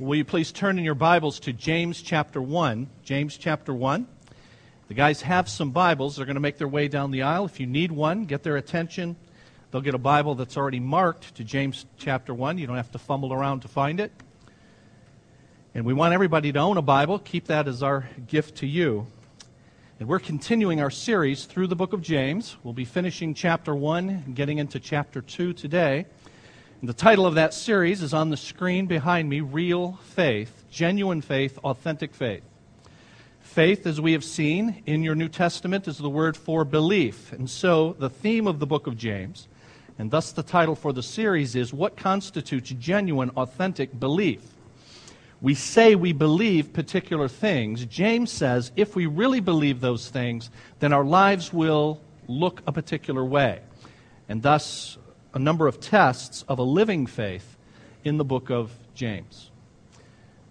Will you please turn in your Bibles to James chapter 1? James chapter 1. The guys have some Bibles. They're going to make their way down the aisle. If you need one, get their attention. They'll get a Bible that's already marked to James chapter 1. You don't have to fumble around to find it. And we want everybody to own a Bible. Keep that as our gift to you. And we're continuing our series through the book of James. We'll be finishing chapter 1 and getting into chapter 2 today. The title of that series is on the screen behind me Real Faith, Genuine Faith, Authentic Faith. Faith, as we have seen in your New Testament, is the word for belief. And so the theme of the book of James, and thus the title for the series, is What Constitutes Genuine, Authentic Belief? We say we believe particular things. James says if we really believe those things, then our lives will look a particular way. And thus, a number of tests of a living faith in the book of James.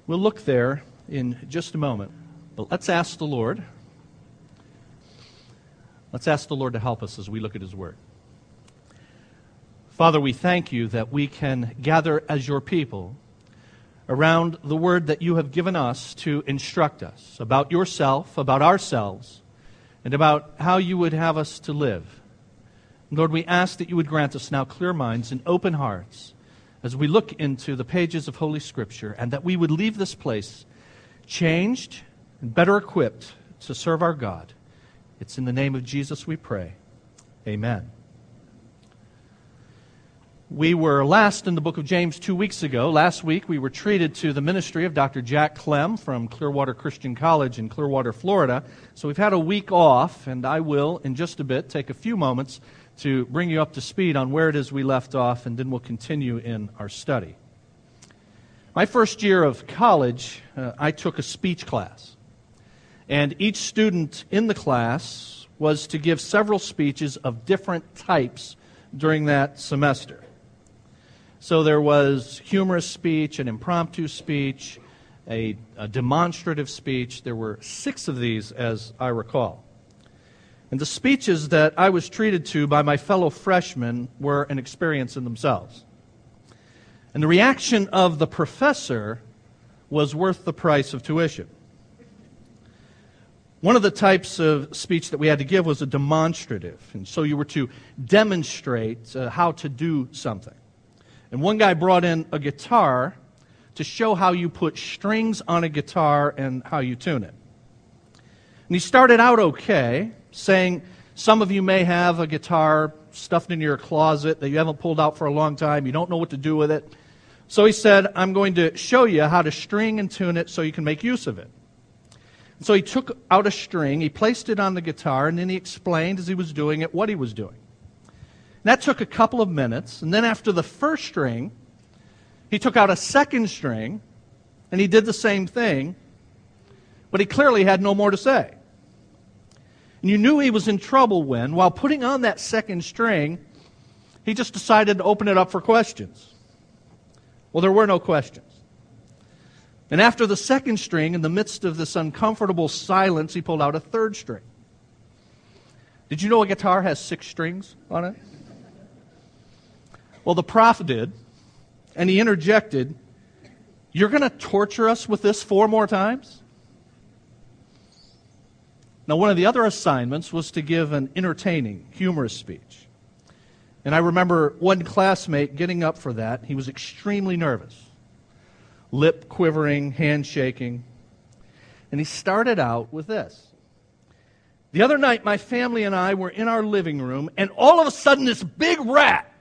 We'll look there in just a moment. But let's ask the Lord. Let's ask the Lord to help us as we look at His Word. Father, we thank you that we can gather as your people around the Word that you have given us to instruct us about yourself, about ourselves, and about how you would have us to live. Lord, we ask that you would grant us now clear minds and open hearts as we look into the pages of Holy Scripture, and that we would leave this place changed and better equipped to serve our God. It's in the name of Jesus we pray. Amen. We were last in the book of James two weeks ago. Last week, we were treated to the ministry of Dr. Jack Clem from Clearwater Christian College in Clearwater, Florida. So we've had a week off, and I will, in just a bit, take a few moments to bring you up to speed on where it is we left off, and then we'll continue in our study. My first year of college, uh, I took a speech class. And each student in the class was to give several speeches of different types during that semester. So there was humorous speech, an impromptu speech, a, a demonstrative speech. There were six of these, as I recall. And the speeches that I was treated to by my fellow freshmen were an experience in themselves. And the reaction of the professor was worth the price of tuition. One of the types of speech that we had to give was a demonstrative. And so you were to demonstrate uh, how to do something. And one guy brought in a guitar to show how you put strings on a guitar and how you tune it. And he started out okay, saying, Some of you may have a guitar stuffed in your closet that you haven't pulled out for a long time. You don't know what to do with it. So he said, I'm going to show you how to string and tune it so you can make use of it. So he took out a string, he placed it on the guitar, and then he explained as he was doing it what he was doing. And that took a couple of minutes. And then after the first string, he took out a second string, and he did the same thing, but he clearly had no more to say. And you knew he was in trouble when, while putting on that second string, he just decided to open it up for questions. Well, there were no questions. And after the second string, in the midst of this uncomfortable silence, he pulled out a third string. Did you know a guitar has six strings on it? Well, the prof did, and he interjected, You're going to torture us with this four more times? Now, one of the other assignments was to give an entertaining, humorous speech. And I remember one classmate getting up for that. He was extremely nervous, lip quivering, hand shaking. And he started out with this. The other night, my family and I were in our living room, and all of a sudden, this big rat.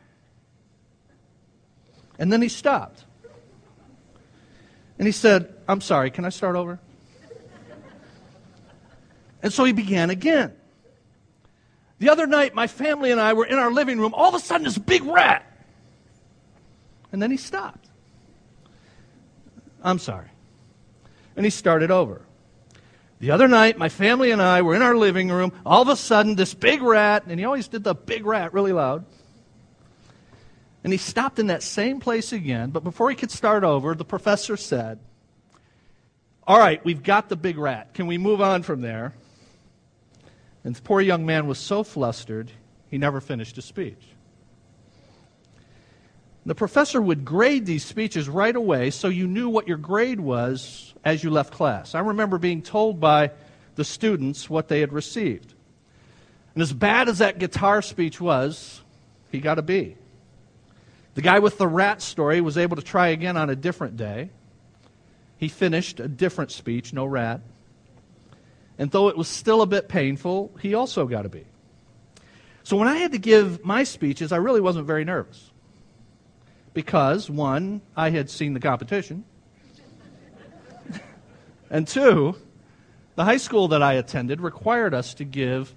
And then he stopped. And he said, I'm sorry, can I start over? And so he began again. The other night, my family and I were in our living room. All of a sudden, this big rat. And then he stopped. I'm sorry. And he started over. The other night, my family and I were in our living room. All of a sudden, this big rat, and he always did the big rat really loud. And he stopped in that same place again. But before he could start over, the professor said, All right, we've got the big rat. Can we move on from there? And the poor young man was so flustered, he never finished his speech. The professor would grade these speeches right away so you knew what your grade was as you left class. I remember being told by the students what they had received. And as bad as that guitar speech was, he got a B. The guy with the rat story was able to try again on a different day. He finished a different speech, no rat. And though it was still a bit painful, he also got a B. So when I had to give my speeches, I really wasn't very nervous. Because, one, I had seen the competition. and two, the high school that I attended required us to give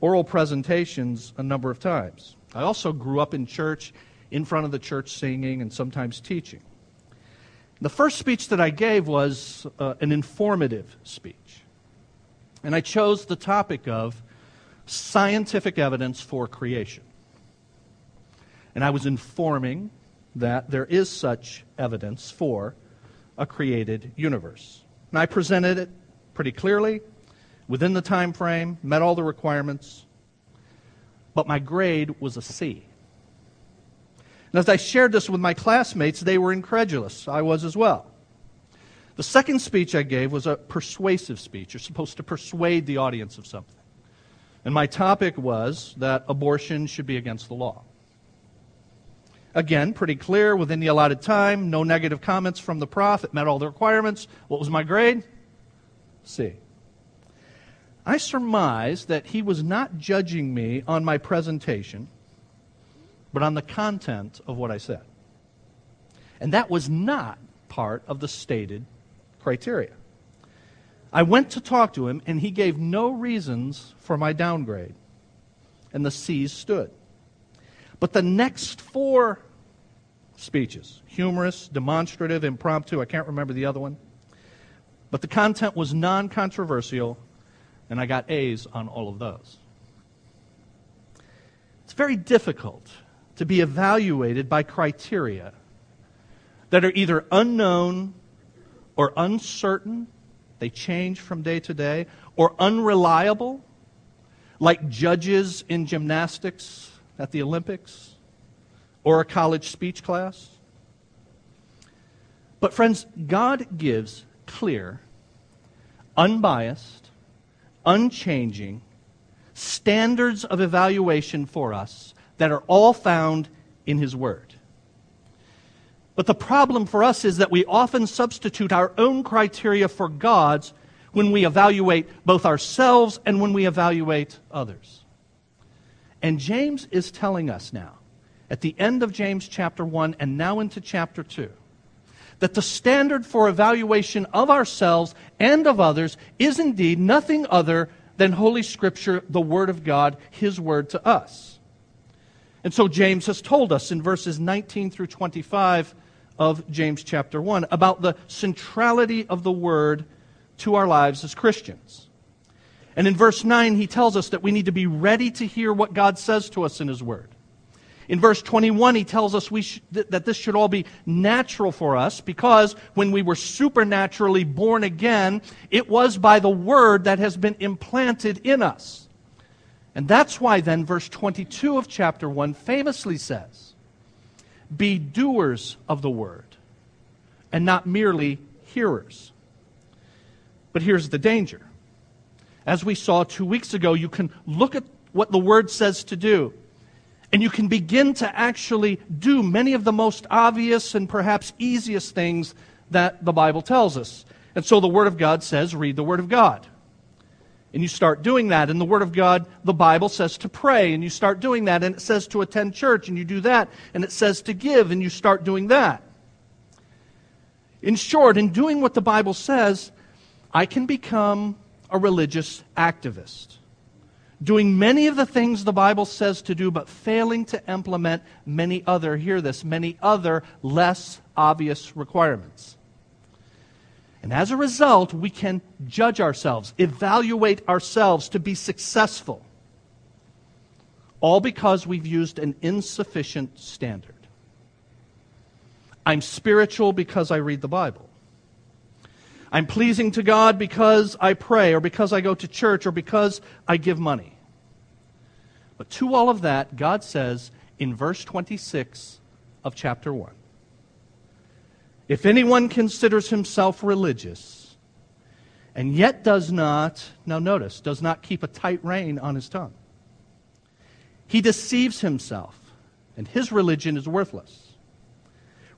oral presentations a number of times. I also grew up in church, in front of the church singing and sometimes teaching. The first speech that I gave was uh, an informative speech. And I chose the topic of scientific evidence for creation. And I was informing that there is such evidence for a created universe. And I presented it pretty clearly, within the time frame, met all the requirements, but my grade was a C. And as I shared this with my classmates, they were incredulous. I was as well. The second speech I gave was a persuasive speech. You're supposed to persuade the audience of something. And my topic was that abortion should be against the law. Again, pretty clear within the allotted time, no negative comments from the prof. It met all the requirements. What was my grade? C. I surmise that he was not judging me on my presentation, but on the content of what I said. And that was not part of the stated criteria. I went to talk to him, and he gave no reasons for my downgrade. And the C's stood. But the next four speeches humorous, demonstrative, impromptu, I can't remember the other one. But the content was non controversial, and I got A's on all of those. It's very difficult to be evaluated by criteria that are either unknown or uncertain they change from day to day, or unreliable, like judges in gymnastics at the Olympics or a college speech class. But, friends, God gives clear, unbiased, unchanging standards of evaluation for us that are all found in His Word. But the problem for us is that we often substitute our own criteria for God's when we evaluate both ourselves and when we evaluate others. And James is telling us now, at the end of James chapter 1 and now into chapter 2, that the standard for evaluation of ourselves and of others is indeed nothing other than Holy Scripture, the Word of God, His Word to us. And so James has told us in verses 19 through 25 of James chapter 1 about the centrality of the Word to our lives as Christians. And in verse 9, he tells us that we need to be ready to hear what God says to us in His Word. In verse 21, he tells us sh- that this should all be natural for us because when we were supernaturally born again, it was by the Word that has been implanted in us. And that's why then verse 22 of chapter 1 famously says, be doers of the word and not merely hearers. But here's the danger. As we saw two weeks ago, you can look at what the word says to do, and you can begin to actually do many of the most obvious and perhaps easiest things that the Bible tells us. And so the Word of God says, read the Word of God. And you start doing that. In the Word of God, the Bible says to pray, and you start doing that. And it says to attend church, and you do that. And it says to give, and you start doing that. In short, in doing what the Bible says, I can become a religious activist. Doing many of the things the Bible says to do, but failing to implement many other, hear this, many other less obvious requirements. And as a result, we can judge ourselves, evaluate ourselves to be successful. All because we've used an insufficient standard. I'm spiritual because I read the Bible. I'm pleasing to God because I pray, or because I go to church, or because I give money. But to all of that, God says in verse 26 of chapter 1. If anyone considers himself religious and yet does not, now notice, does not keep a tight rein on his tongue, he deceives himself, and his religion is worthless.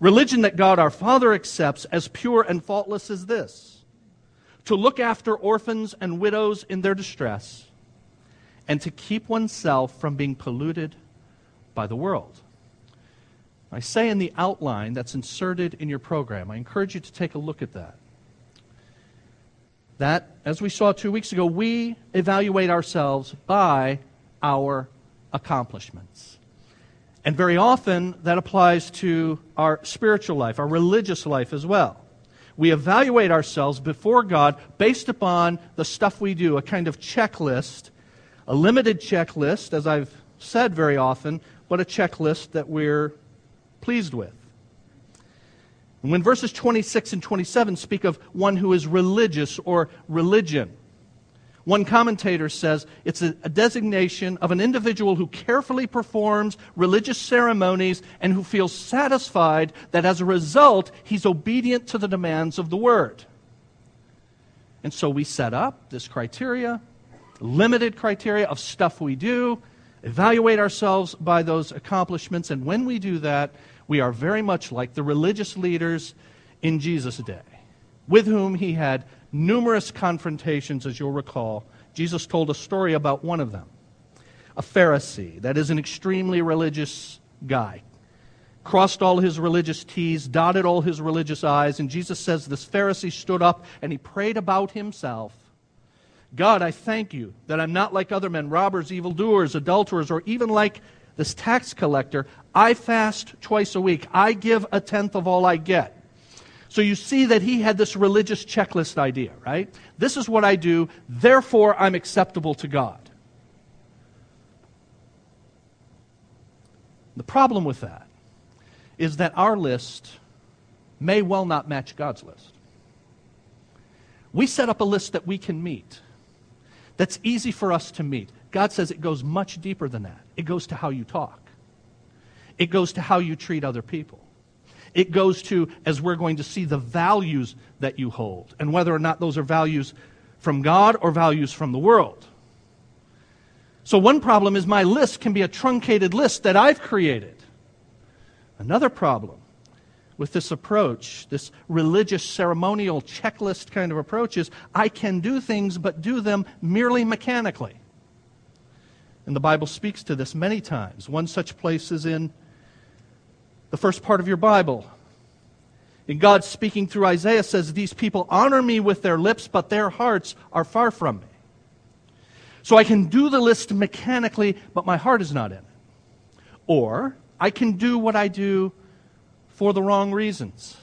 Religion that God our Father accepts as pure and faultless is this to look after orphans and widows in their distress, and to keep oneself from being polluted by the world. I say in the outline that's inserted in your program, I encourage you to take a look at that. That, as we saw two weeks ago, we evaluate ourselves by our accomplishments. And very often that applies to our spiritual life, our religious life as well. We evaluate ourselves before God based upon the stuff we do, a kind of checklist, a limited checklist, as I've said very often, but a checklist that we're pleased with. And when verses 26 and 27 speak of one who is religious or religion, one commentator says it's a, designation of an individual who carefully performs religious ceremonies and who feels satisfied that as a result he's obedient to the demands of the word. And so we set up this criteria, limited criteria of stuff we do, evaluate ourselves by those accomplishments, and when we do that, we are very much like the religious leaders in Jesus' day, with whom he had numerous confrontations, as you'll recall. Jesus told a story about one of them a Pharisee, that is, an extremely religious guy. Crossed all his religious T's, dotted all his religious I's, and Jesus says this Pharisee stood up and he prayed about himself. God, I thank you that I'm not like other men, robbers, evildoers, adulterers, or even like this tax collector, I fast twice a week. I give a tenth of all I get. So you see that he had this religious checklist idea, right? This is what I do, therefore I'm acceptable to God. The problem with that is that our list may well not match God's list. We set up a list that we can meet, that's easy for us to meet. God says it goes much deeper than that. It goes to how you talk, it goes to how you treat other people. It goes to, as we're going to see, the values that you hold and whether or not those are values from God or values from the world. So, one problem is my list can be a truncated list that I've created. Another problem with this approach, this religious ceremonial checklist kind of approach, is I can do things but do them merely mechanically. And the Bible speaks to this many times. One such place is in the first part of your Bible. And God speaking through Isaiah says, These people honor me with their lips, but their hearts are far from me. So I can do the list mechanically, but my heart is not in it. Or I can do what I do for the wrong reasons.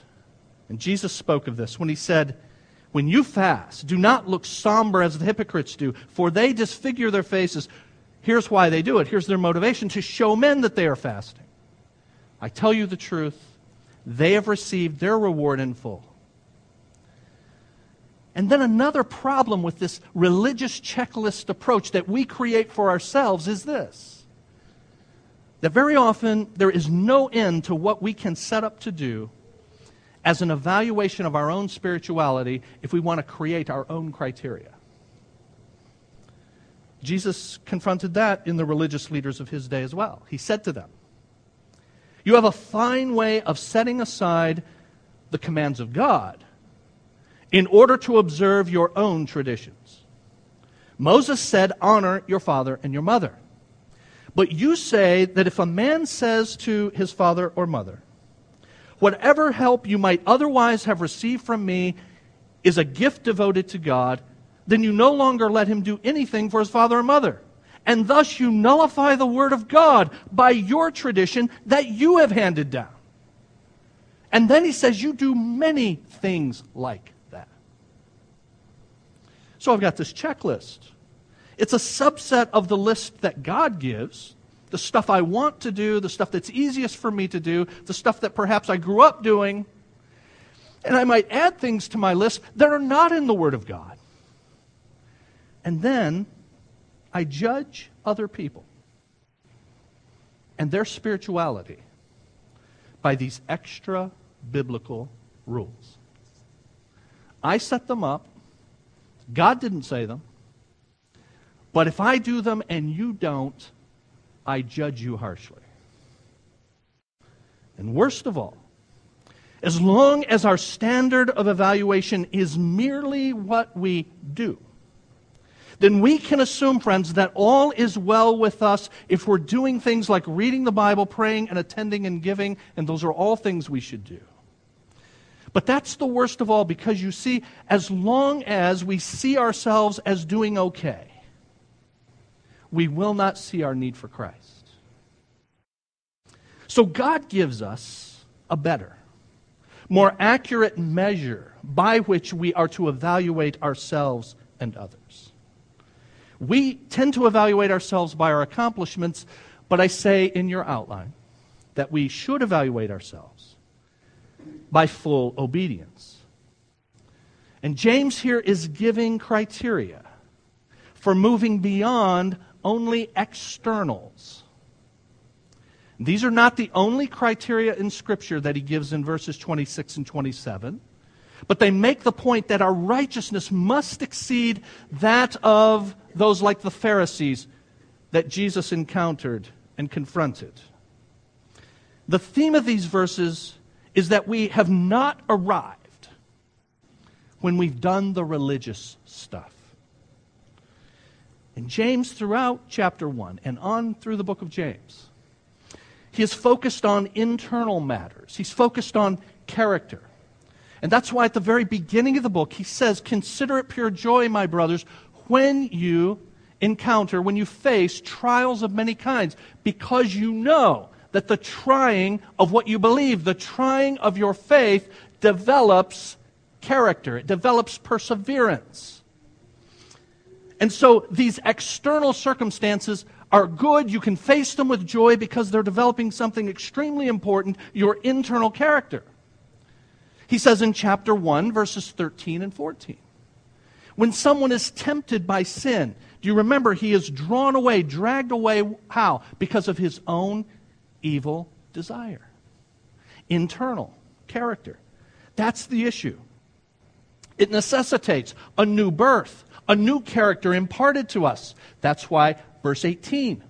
And Jesus spoke of this when he said, When you fast, do not look somber as the hypocrites do, for they disfigure their faces Here's why they do it. Here's their motivation to show men that they are fasting. I tell you the truth, they have received their reward in full. And then another problem with this religious checklist approach that we create for ourselves is this that very often there is no end to what we can set up to do as an evaluation of our own spirituality if we want to create our own criteria. Jesus confronted that in the religious leaders of his day as well. He said to them, You have a fine way of setting aside the commands of God in order to observe your own traditions. Moses said, Honor your father and your mother. But you say that if a man says to his father or mother, Whatever help you might otherwise have received from me is a gift devoted to God, then you no longer let him do anything for his father or mother. And thus you nullify the word of God by your tradition that you have handed down. And then he says, You do many things like that. So I've got this checklist. It's a subset of the list that God gives the stuff I want to do, the stuff that's easiest for me to do, the stuff that perhaps I grew up doing. And I might add things to my list that are not in the Word of God. And then I judge other people and their spirituality by these extra biblical rules. I set them up. God didn't say them. But if I do them and you don't, I judge you harshly. And worst of all, as long as our standard of evaluation is merely what we do, then we can assume, friends, that all is well with us if we're doing things like reading the Bible, praying, and attending and giving, and those are all things we should do. But that's the worst of all because you see, as long as we see ourselves as doing okay, we will not see our need for Christ. So God gives us a better, more accurate measure by which we are to evaluate ourselves and others. We tend to evaluate ourselves by our accomplishments, but I say in your outline that we should evaluate ourselves by full obedience. And James here is giving criteria for moving beyond only externals. These are not the only criteria in Scripture that he gives in verses 26 and 27, but they make the point that our righteousness must exceed that of those like the Pharisees that Jesus encountered and confronted. The theme of these verses is that we have not arrived when we've done the religious stuff. And James, throughout chapter 1 and on through the book of James, he is focused on internal matters. He's focused on character. And that's why at the very beginning of the book, he says, Consider it pure joy, my brothers, when you encounter, when you face trials of many kinds, because you know that the trying of what you believe, the trying of your faith, develops character, it develops perseverance. And so these external circumstances are good. You can face them with joy because they're developing something extremely important your internal character. He says in chapter 1, verses 13 and 14. When someone is tempted by sin, do you remember he is drawn away, dragged away? How? Because of his own evil desire. Internal character. That's the issue. It necessitates a new birth, a new character imparted to us. That's why verse 18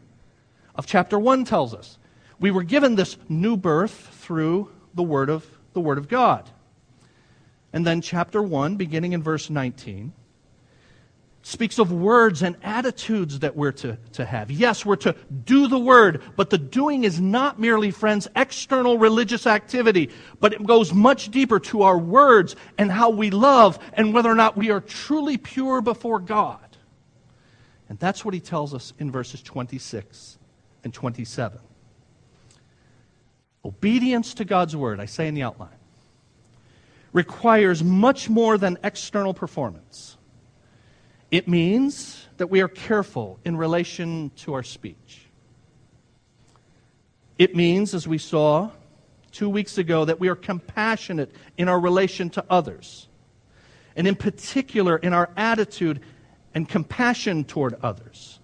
of chapter 1 tells us we were given this new birth through the word of the word of God. And then chapter 1 beginning in verse 19 speaks of words and attitudes that we're to, to have. Yes, we're to do the word, but the doing is not merely, friends, external religious activity, but it goes much deeper to our words and how we love and whether or not we are truly pure before God. And that's what he tells us in verses 26 and 27. Obedience to God's word, I say in the outline, requires much more than external performance. It means that we are careful in relation to our speech. It means, as we saw two weeks ago, that we are compassionate in our relation to others, and in particular in our attitude and compassion toward others.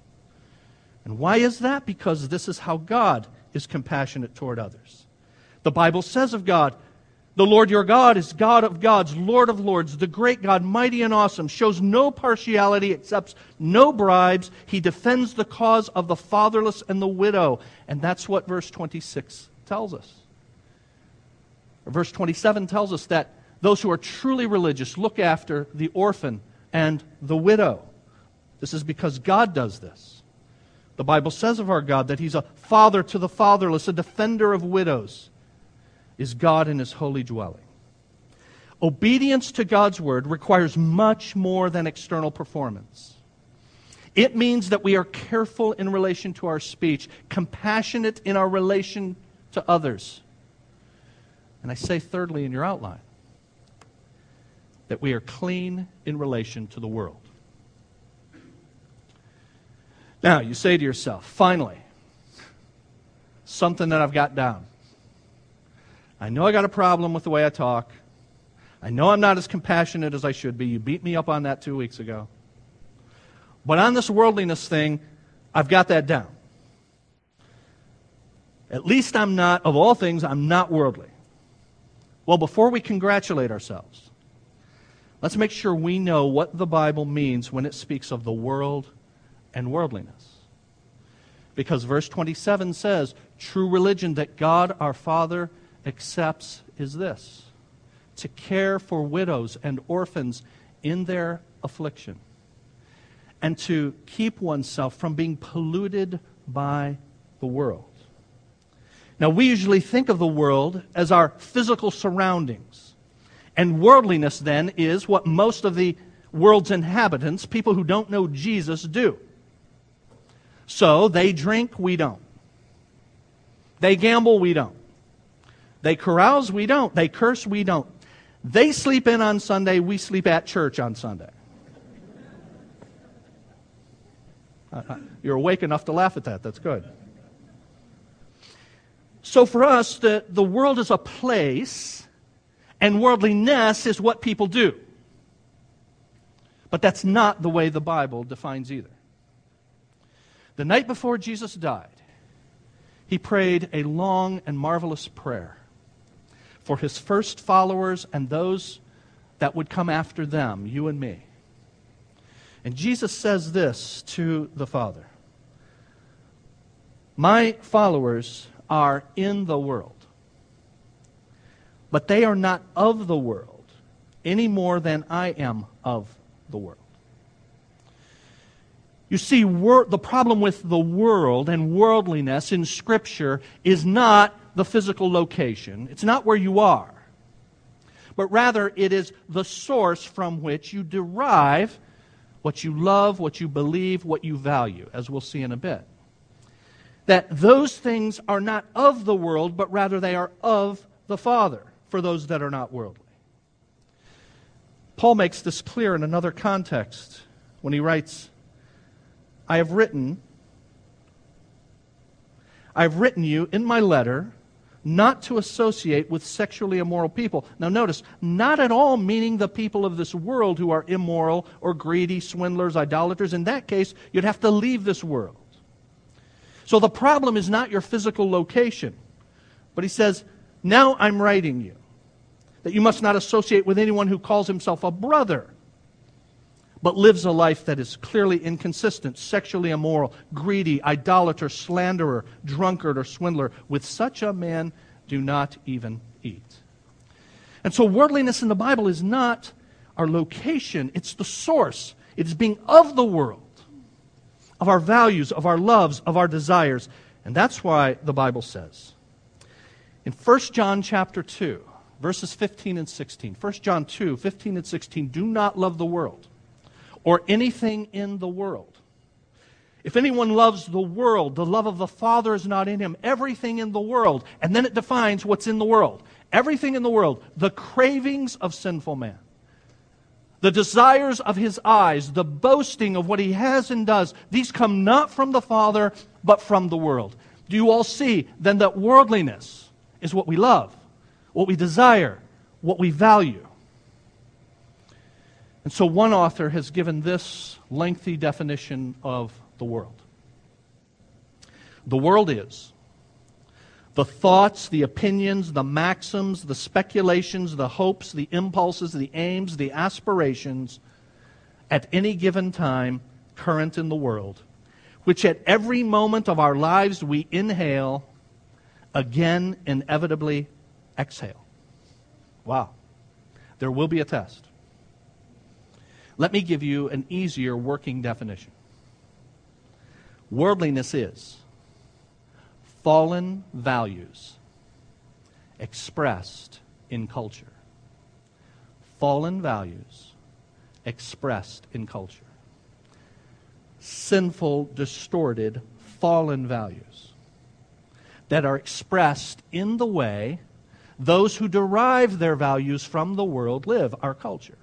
And why is that? Because this is how God is compassionate toward others. The Bible says of God, the Lord your God is God of gods, Lord of lords, the great God, mighty and awesome, shows no partiality, accepts no bribes. He defends the cause of the fatherless and the widow. And that's what verse 26 tells us. Verse 27 tells us that those who are truly religious look after the orphan and the widow. This is because God does this. The Bible says of our God that He's a father to the fatherless, a defender of widows is God in his holy dwelling. Obedience to God's word requires much more than external performance. It means that we are careful in relation to our speech, compassionate in our relation to others. And I say, thirdly, in your outline, that we are clean in relation to the world. Now, you say to yourself, finally, something that I've got down. I know I got a problem with the way I talk. I know I'm not as compassionate as I should be. You beat me up on that two weeks ago. But on this worldliness thing, I've got that down. At least I'm not, of all things, I'm not worldly. Well, before we congratulate ourselves, let's make sure we know what the Bible means when it speaks of the world and worldliness. Because verse 27 says, true religion that God our Father accepts is this to care for widows and orphans in their affliction, and to keep oneself from being polluted by the world. Now, we usually think of the world as our physical surroundings. And worldliness, then, is what most of the world's inhabitants, people who don't know Jesus, do. So they drink, we don't. They gamble, we don't. They carouse, we don't. They curse, we don't. They sleep in on Sunday, we sleep at church on Sunday. Uh, uh, you're awake enough to laugh at that. That's good. So for us, the, the world is a place, and worldliness is what people do. But that's not the way the Bible defines either. The night before Jesus died, he prayed a long and marvelous prayer for his first followers and those that would come after them, you and me. And Jesus says this to the Father My followers are in the world. But they are not of the world any more than I am of the world. You see, the problem with the world and worldliness in Scripture is not the physical location, it's not where you are, but rather it is the source from which you derive what you love, what you believe, what you value, as we'll see in a bit that those things are not of the world, but rather they are of the Father for those that are not worldly. Paul makes this clear in another context when he writes, I have written, I have written you in my letter not to associate with sexually immoral people. Now, notice, not at all meaning the people of this world who are immoral or greedy, swindlers, idolaters. In that case, you'd have to leave this world. So the problem is not your physical location. But he says, Now I'm writing you that you must not associate with anyone who calls himself a brother, but lives a life that is clearly inconsistent, sexually immoral, greedy, idolater, slanderer, drunkard, or swindler. With such a man, do not even eat. And so, worldliness in the Bible is not our location, it's the source. It's being of the world of our values, of our loves, of our desires. And that's why the Bible says in 1 John chapter 2, verses 15 and 16, 1 John 2, 15 and 16, do not love the world or anything in the world. If anyone loves the world, the love of the Father is not in him. Everything in the world. And then it defines what's in the world. Everything in the world. The cravings of sinful man the desires of his eyes, the boasting of what he has and does, these come not from the Father, but from the world. Do you all see then that worldliness is what we love, what we desire, what we value? And so one author has given this lengthy definition of the world. The world is the thoughts, the opinions, the maxims, the speculations, the hopes, the impulses, the aims, the aspirations at any given time current in the world, which at every moment of our lives we inhale, again inevitably exhale. Wow. There will be a test. Let me give you an easier working definition. Worldliness is fallen values expressed in culture. Fallen values expressed in culture. Sinful, distorted, fallen values that are expressed in the way those who derive their values from the world live, our culture.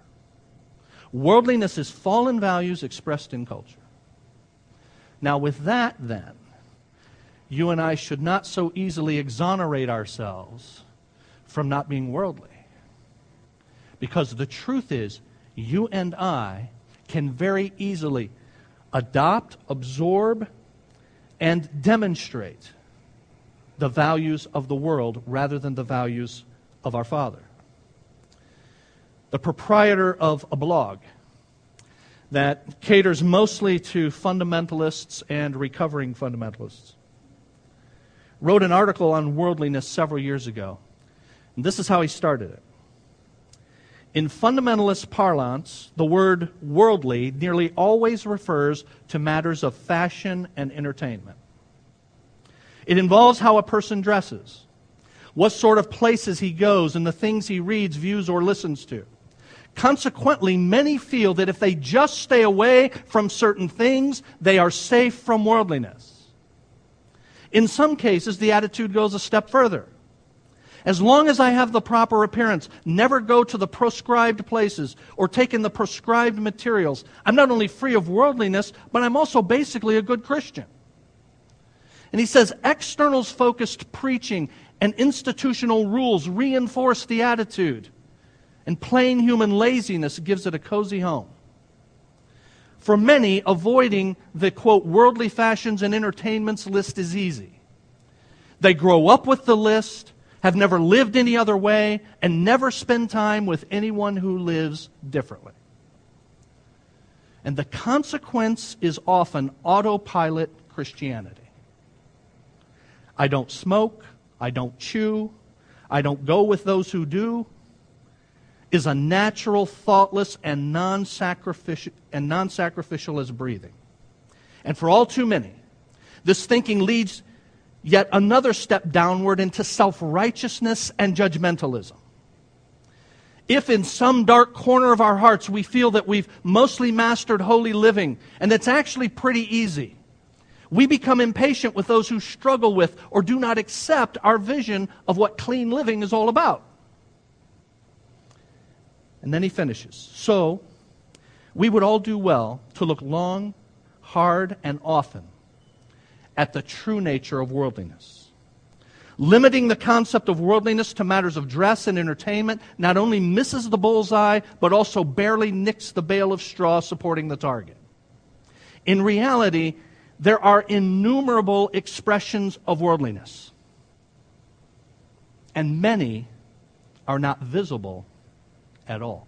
Worldliness is fallen values expressed in culture. Now, with that, then, you and I should not so easily exonerate ourselves from not being worldly. Because the truth is, you and I can very easily adopt, absorb, and demonstrate the values of the world rather than the values of our Father. The proprietor of a blog that caters mostly to fundamentalists and recovering fundamentalists wrote an article on worldliness several years ago. And this is how he started it. In fundamentalist parlance, the word worldly nearly always refers to matters of fashion and entertainment. It involves how a person dresses, what sort of places he goes, and the things he reads, views, or listens to. Consequently, many feel that if they just stay away from certain things, they are safe from worldliness. In some cases, the attitude goes a step further. As long as I have the proper appearance, never go to the proscribed places or take in the proscribed materials, I'm not only free of worldliness, but I'm also basically a good Christian. And he says externals focused preaching and institutional rules reinforce the attitude, and plain human laziness gives it a cozy home. For many, avoiding the quote, worldly fashions and entertainments list is easy. They grow up with the list, have never lived any other way, and never spend time with anyone who lives differently. And the consequence is often autopilot Christianity. I don't smoke. I don't chew. I don't go with those who do. Is a natural, thoughtless, and non sacrificial as breathing. And for all too many, this thinking leads yet another step downward into self righteousness and judgmentalism. If in some dark corner of our hearts we feel that we've mostly mastered holy living and it's actually pretty easy, we become impatient with those who struggle with or do not accept our vision of what clean living is all about. And then he finishes. So, we would all do well to look long, hard, and often at the true nature of worldliness. Limiting the concept of worldliness to matters of dress and entertainment not only misses the bullseye, but also barely nicks the bale of straw supporting the target. In reality, there are innumerable expressions of worldliness, and many are not visible at all.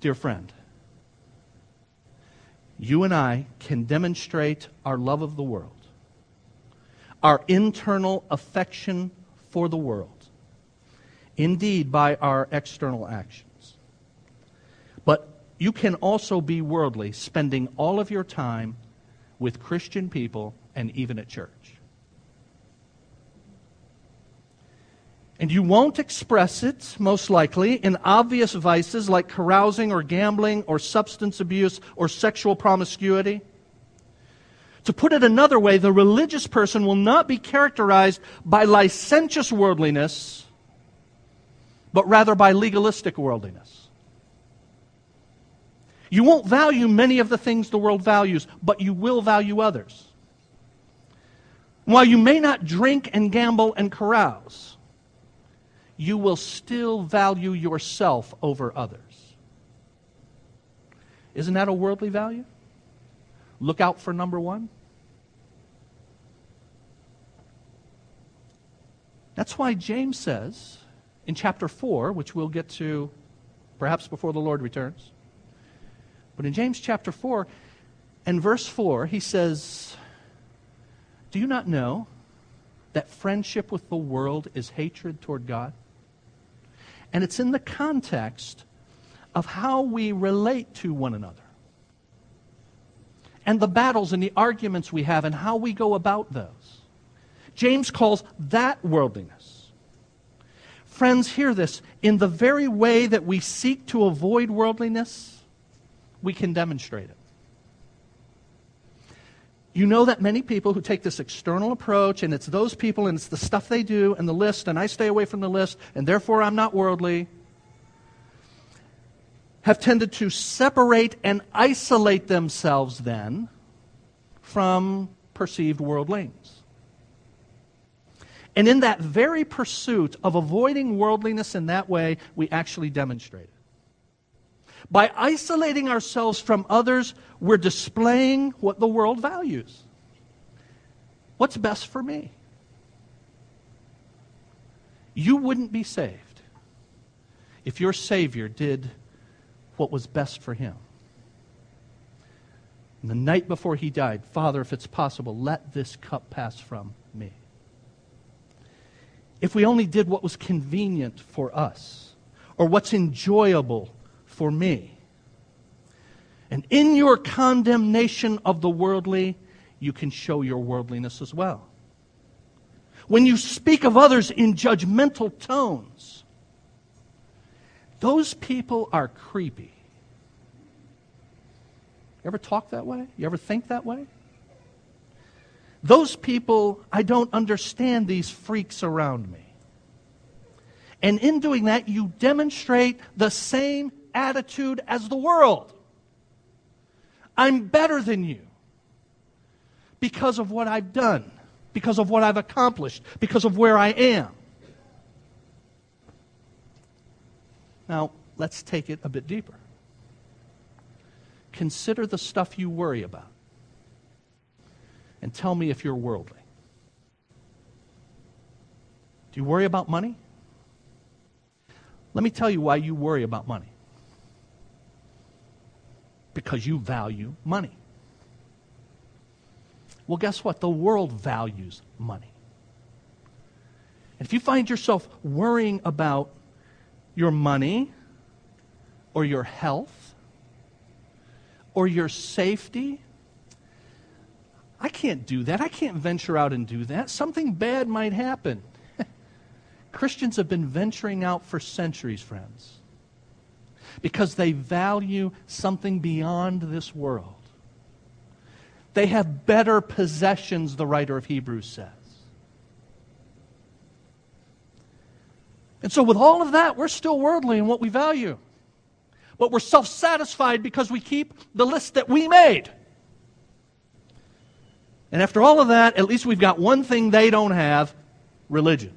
Dear friend, you and I can demonstrate our love of the world, our internal affection for the world, indeed by our external actions. But you can also be worldly, spending all of your time with Christian people and even at church. And you won't express it, most likely, in obvious vices like carousing or gambling or substance abuse or sexual promiscuity. To put it another way, the religious person will not be characterized by licentious worldliness, but rather by legalistic worldliness. You won't value many of the things the world values, but you will value others. While you may not drink and gamble and carouse, you will still value yourself over others. Isn't that a worldly value? Look out for number one. That's why James says in chapter 4, which we'll get to perhaps before the Lord returns, but in James chapter 4 and verse 4, he says, Do you not know that friendship with the world is hatred toward God? And it's in the context of how we relate to one another and the battles and the arguments we have and how we go about those. James calls that worldliness. Friends, hear this. In the very way that we seek to avoid worldliness, we can demonstrate it. You know that many people who take this external approach, and it's those people, and it's the stuff they do, and the list, and I stay away from the list, and therefore I'm not worldly, have tended to separate and isolate themselves then from perceived worldlings. And in that very pursuit of avoiding worldliness in that way, we actually demonstrate it. By isolating ourselves from others, we're displaying what the world values. What's best for me? You wouldn't be saved if your Savior did what was best for him. And the night before he died, Father, if it's possible, let this cup pass from me. If we only did what was convenient for us or what's enjoyable for me. And in your condemnation of the worldly, you can show your worldliness as well. When you speak of others in judgmental tones, those people are creepy. You ever talk that way? You ever think that way? Those people, I don't understand these freaks around me. And in doing that, you demonstrate the same attitude as the world. I'm better than you because of what I've done, because of what I've accomplished, because of where I am. Now, let's take it a bit deeper. Consider the stuff you worry about and tell me if you're worldly. Do you worry about money? Let me tell you why you worry about money. Because you value money. Well, guess what? The world values money. And if you find yourself worrying about your money or your health or your safety. I can't do that. I can't venture out and do that. Something bad might happen. Christians have been venturing out for centuries, friends, because they value something beyond this world. They have better possessions, the writer of Hebrews says. And so, with all of that, we're still worldly in what we value but we're self satisfied because we keep the list that we made. And after all of that, at least we've got one thing they don't have religion.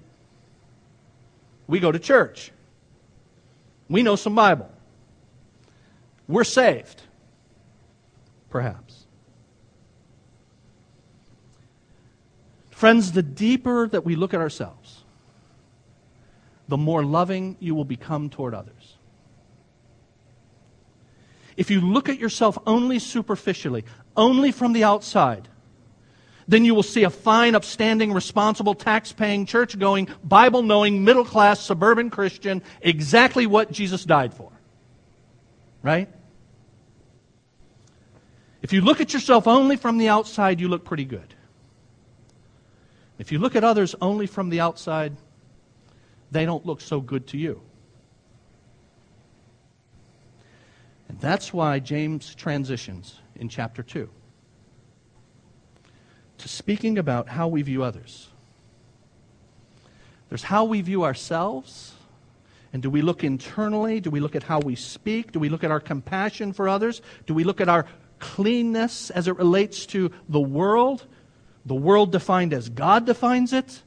We go to church, we know some Bible, we're saved, perhaps. Friends, the deeper that we look at ourselves, the more loving you will become toward others. If you look at yourself only superficially, only from the outside, then you will see a fine, upstanding, responsible, tax paying, church going, Bible knowing, middle class, suburban Christian, exactly what Jesus died for. Right? If you look at yourself only from the outside, you look pretty good. If you look at others only from the outside, they don't look so good to you. And that's why James transitions in chapter 2 to speaking about how we view others. There's how we view ourselves. And do we look internally? Do we look at how we speak? Do we look at our compassion for others? Do we look at our cleanness as it relates to the world? The world defined as God defines it.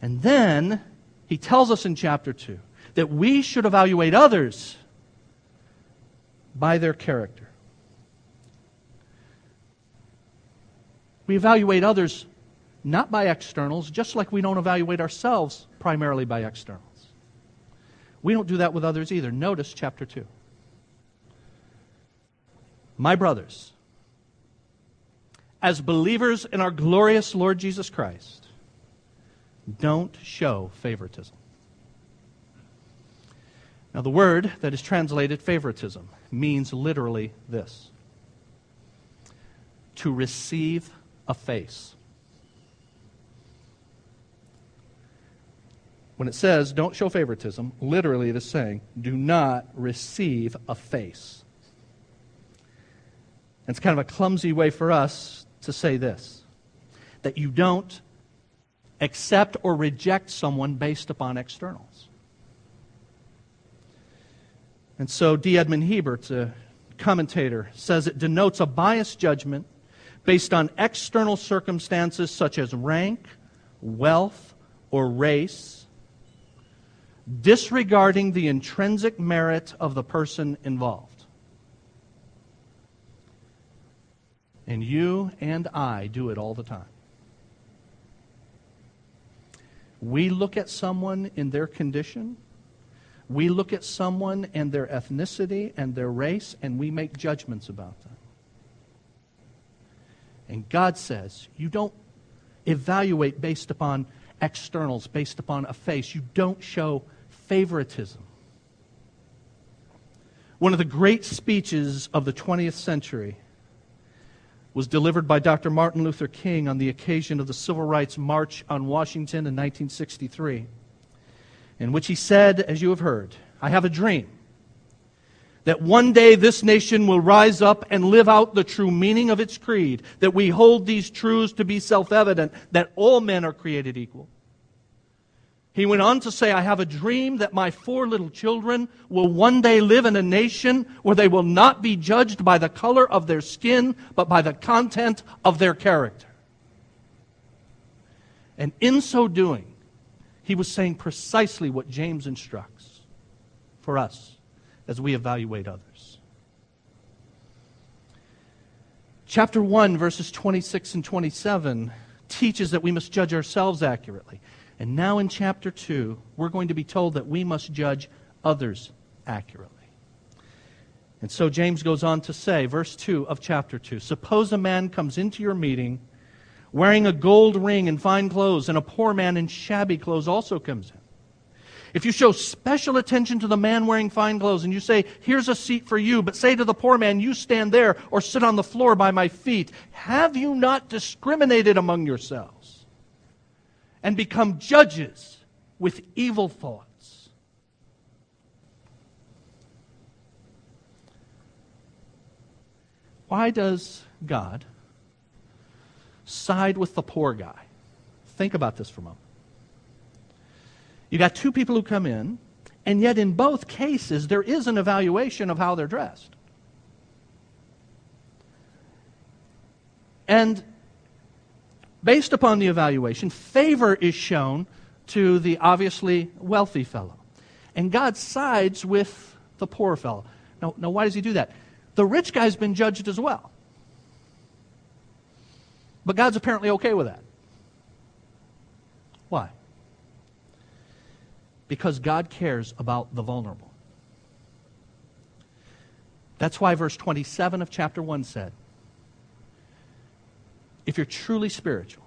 And then he tells us in chapter 2 that we should evaluate others by their character. We evaluate others not by externals, just like we don't evaluate ourselves primarily by externals. We don't do that with others either. Notice chapter 2. My brothers, as believers in our glorious Lord Jesus Christ, don't show favoritism. Now, the word that is translated favoritism means literally this to receive a face. When it says don't show favoritism, literally it is saying do not receive a face. It's kind of a clumsy way for us to say this that you don't accept or reject someone based upon externals. And so D. Edmond Hiebert, a commentator, says it denotes a biased judgment based on external circumstances such as rank, wealth, or race, disregarding the intrinsic merit of the person involved. And you and I do it all the time. We look at someone in their condition, we look at someone and their ethnicity and their race, and we make judgments about them. And God says, you don't evaluate based upon externals, based upon a face. You don't show favoritism. One of the great speeches of the 20th century was delivered by Dr. Martin Luther King on the occasion of the Civil Rights March on Washington in 1963, in which he said, as you have heard, I have a dream that one day this nation will rise up and live out the true meaning of its creed, that we hold these truths to be self evident, that all men are created equal. He went on to say, I have a dream that my four little children will one day live in a nation where they will not be judged by the color of their skin, but by the content of their character. And in so doing, he was saying precisely what James instructs for us as we evaluate others. Chapter 1, verses 26 and 27 teaches that we must judge ourselves accurately. And now in chapter 2, we're going to be told that we must judge others accurately. And so James goes on to say, verse 2 of chapter 2 Suppose a man comes into your meeting wearing a gold ring and fine clothes, and a poor man in shabby clothes also comes in. If you show special attention to the man wearing fine clothes and you say, Here's a seat for you, but say to the poor man, You stand there or sit on the floor by my feet, have you not discriminated among yourselves and become judges with evil thoughts? Why does God side with the poor guy? Think about this for a moment. You got two people who come in, and yet in both cases, there is an evaluation of how they're dressed. And based upon the evaluation, favor is shown to the obviously wealthy fellow. And God sides with the poor fellow. Now, now why does he do that? The rich guy's been judged as well. But God's apparently okay with that. Why? Because God cares about the vulnerable. That's why verse 27 of chapter 1 said, If you're truly spiritual,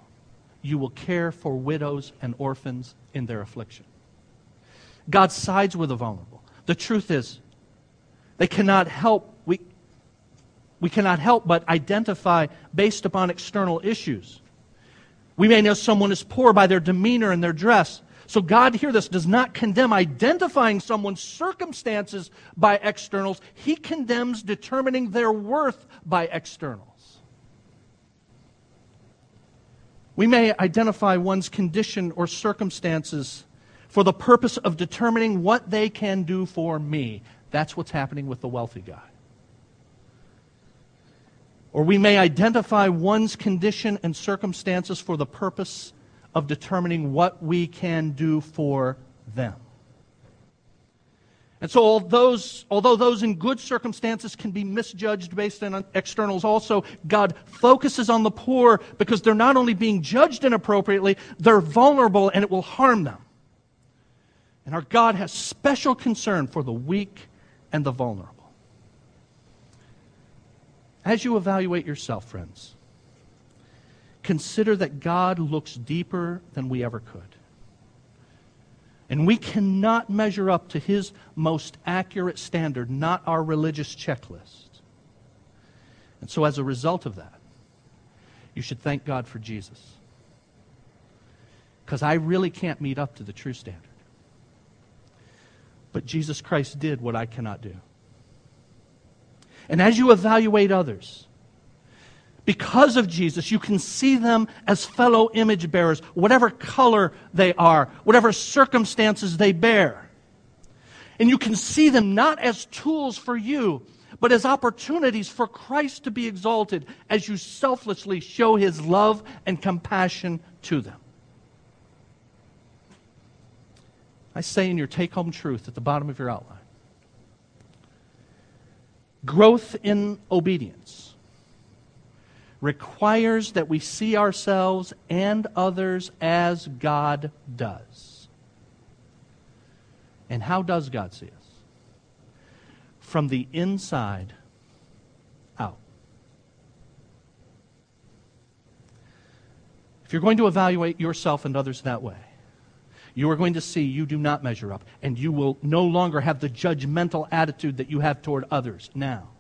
you will care for widows and orphans in their affliction. God sides with the vulnerable. The truth is, they cannot help, we, we cannot help but identify based upon external issues. We may know someone is poor by their demeanor and their dress, so God, hear this, does not condemn identifying someone's circumstances by externals. He condemns determining their worth by externals. We may identify one's condition or circumstances for the purpose of determining what they can do for me. That's what's happening with the wealthy guy. Or we may identify one's condition and circumstances for the purpose of determining what we can do for them. And so, all those, although those in good circumstances can be misjudged based on externals, also, God focuses on the poor because they're not only being judged inappropriately, they're vulnerable and it will harm them. And our God has special concern for the weak and the vulnerable. As you evaluate yourself, friends, consider that God looks deeper than we ever could. And we cannot measure up to his most accurate standard, not our religious checklist. And so, as a result of that, you should thank God for Jesus. Because I really can't meet up to the true standard. But Jesus Christ did what I cannot do. And as you evaluate others, because of Jesus, you can see them as fellow image bearers, whatever color they are, whatever circumstances they bear. And you can see them not as tools for you, but as opportunities for Christ to be exalted as you selflessly show his love and compassion to them. I say in your take home truth at the bottom of your outline growth in obedience requires that we see ourselves and others as God does. And how does God see us? From the inside out. If you're going to evaluate yourself and others that way, you are going to see you do not measure up, and you will no longer have the judgmental attitude that you have toward others now.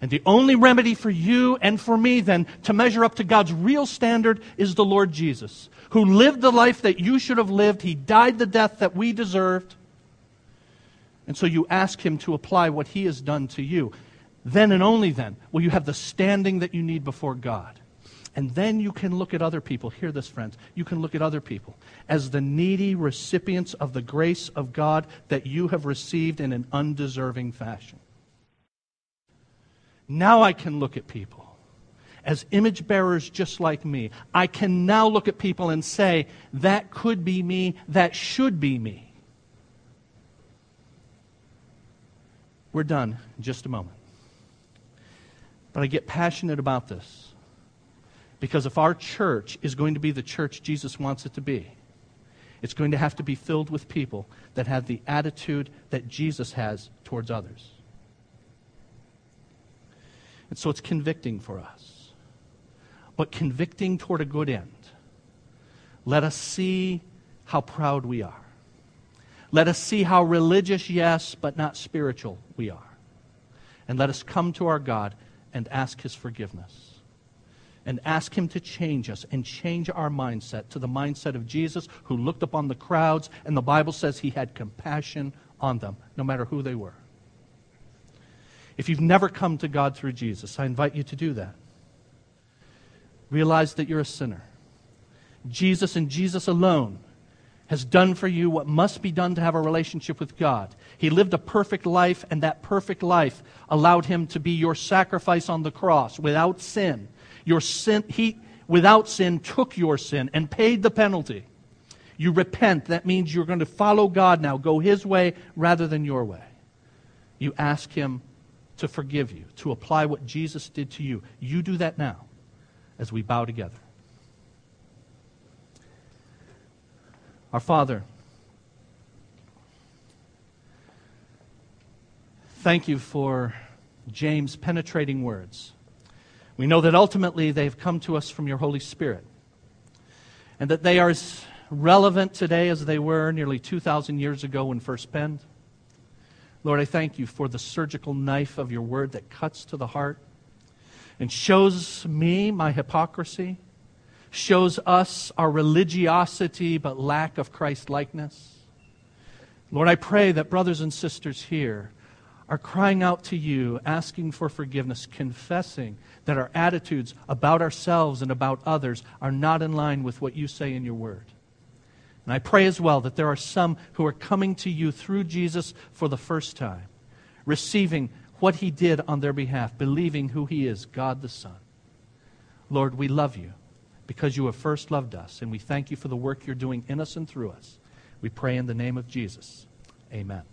And the only remedy for you and for me then to measure up to God's real standard is the Lord Jesus, who lived the life that you should have lived. He died the death that we deserved. And so you ask Him to apply what He has done to you. Then and only then will you have the standing that you need before God. And then you can look at other people. Hear this, friends. You can look at other people as the needy recipients of the grace of God that you have received in an undeserving fashion. Now I can look at people as image bearers just like me. I can now look at people and say, that could be me, that should be me. We're done in just a moment. But I get passionate about this because if our church is going to be the church Jesus wants it to be, it's going to have to be filled with people that have the attitude that Jesus has towards others. And so it's convicting for us, but convicting toward a good end. Let us see how proud we are. Let us see how religious, yes, but not spiritual we are. And let us come to our God and ask His forgiveness. And ask Him to change us and change our mindset to the mindset of Jesus, who looked upon the crowds, and the Bible says He had compassion on them, no matter who they were. If you've never come to God through Jesus, I invite you to do that. Realize that you're a sinner. Jesus and Jesus alone has done for you what must be done to have a relationship with God. He lived a perfect life, and that perfect life allowed him to be your sacrifice on the cross without sin. Your sin, he, without sin, took your sin and paid the penalty. You repent. That means you're going to follow God now, go His way rather than your way. You ask Him to forgive you, to apply what Jesus did to you. You do that now as we bow together. Our Father, thank you for James' penetrating words. We know that ultimately they've come to us from your Holy Spirit, and that they are as relevant today as they were nearly 2,000 years ago when first penned. Lord, I thank you for the surgical knife of your word that cuts to the heart and shows me my hypocrisy, shows us our religiosity but lack of Christ likeness. Lord, I pray that brothers and sisters here are crying out to you, asking for forgiveness, confessing that our attitudes about ourselves and about others are not in line with what you say in your word. And I pray as well that there are some who are coming to you through Jesus for the first time, receiving what he did on their behalf, believing who he is, God the Son. Lord, we love you because you have first loved us, and we thank you for the work you're doing in us and through us. We pray in the name of Jesus. Amen.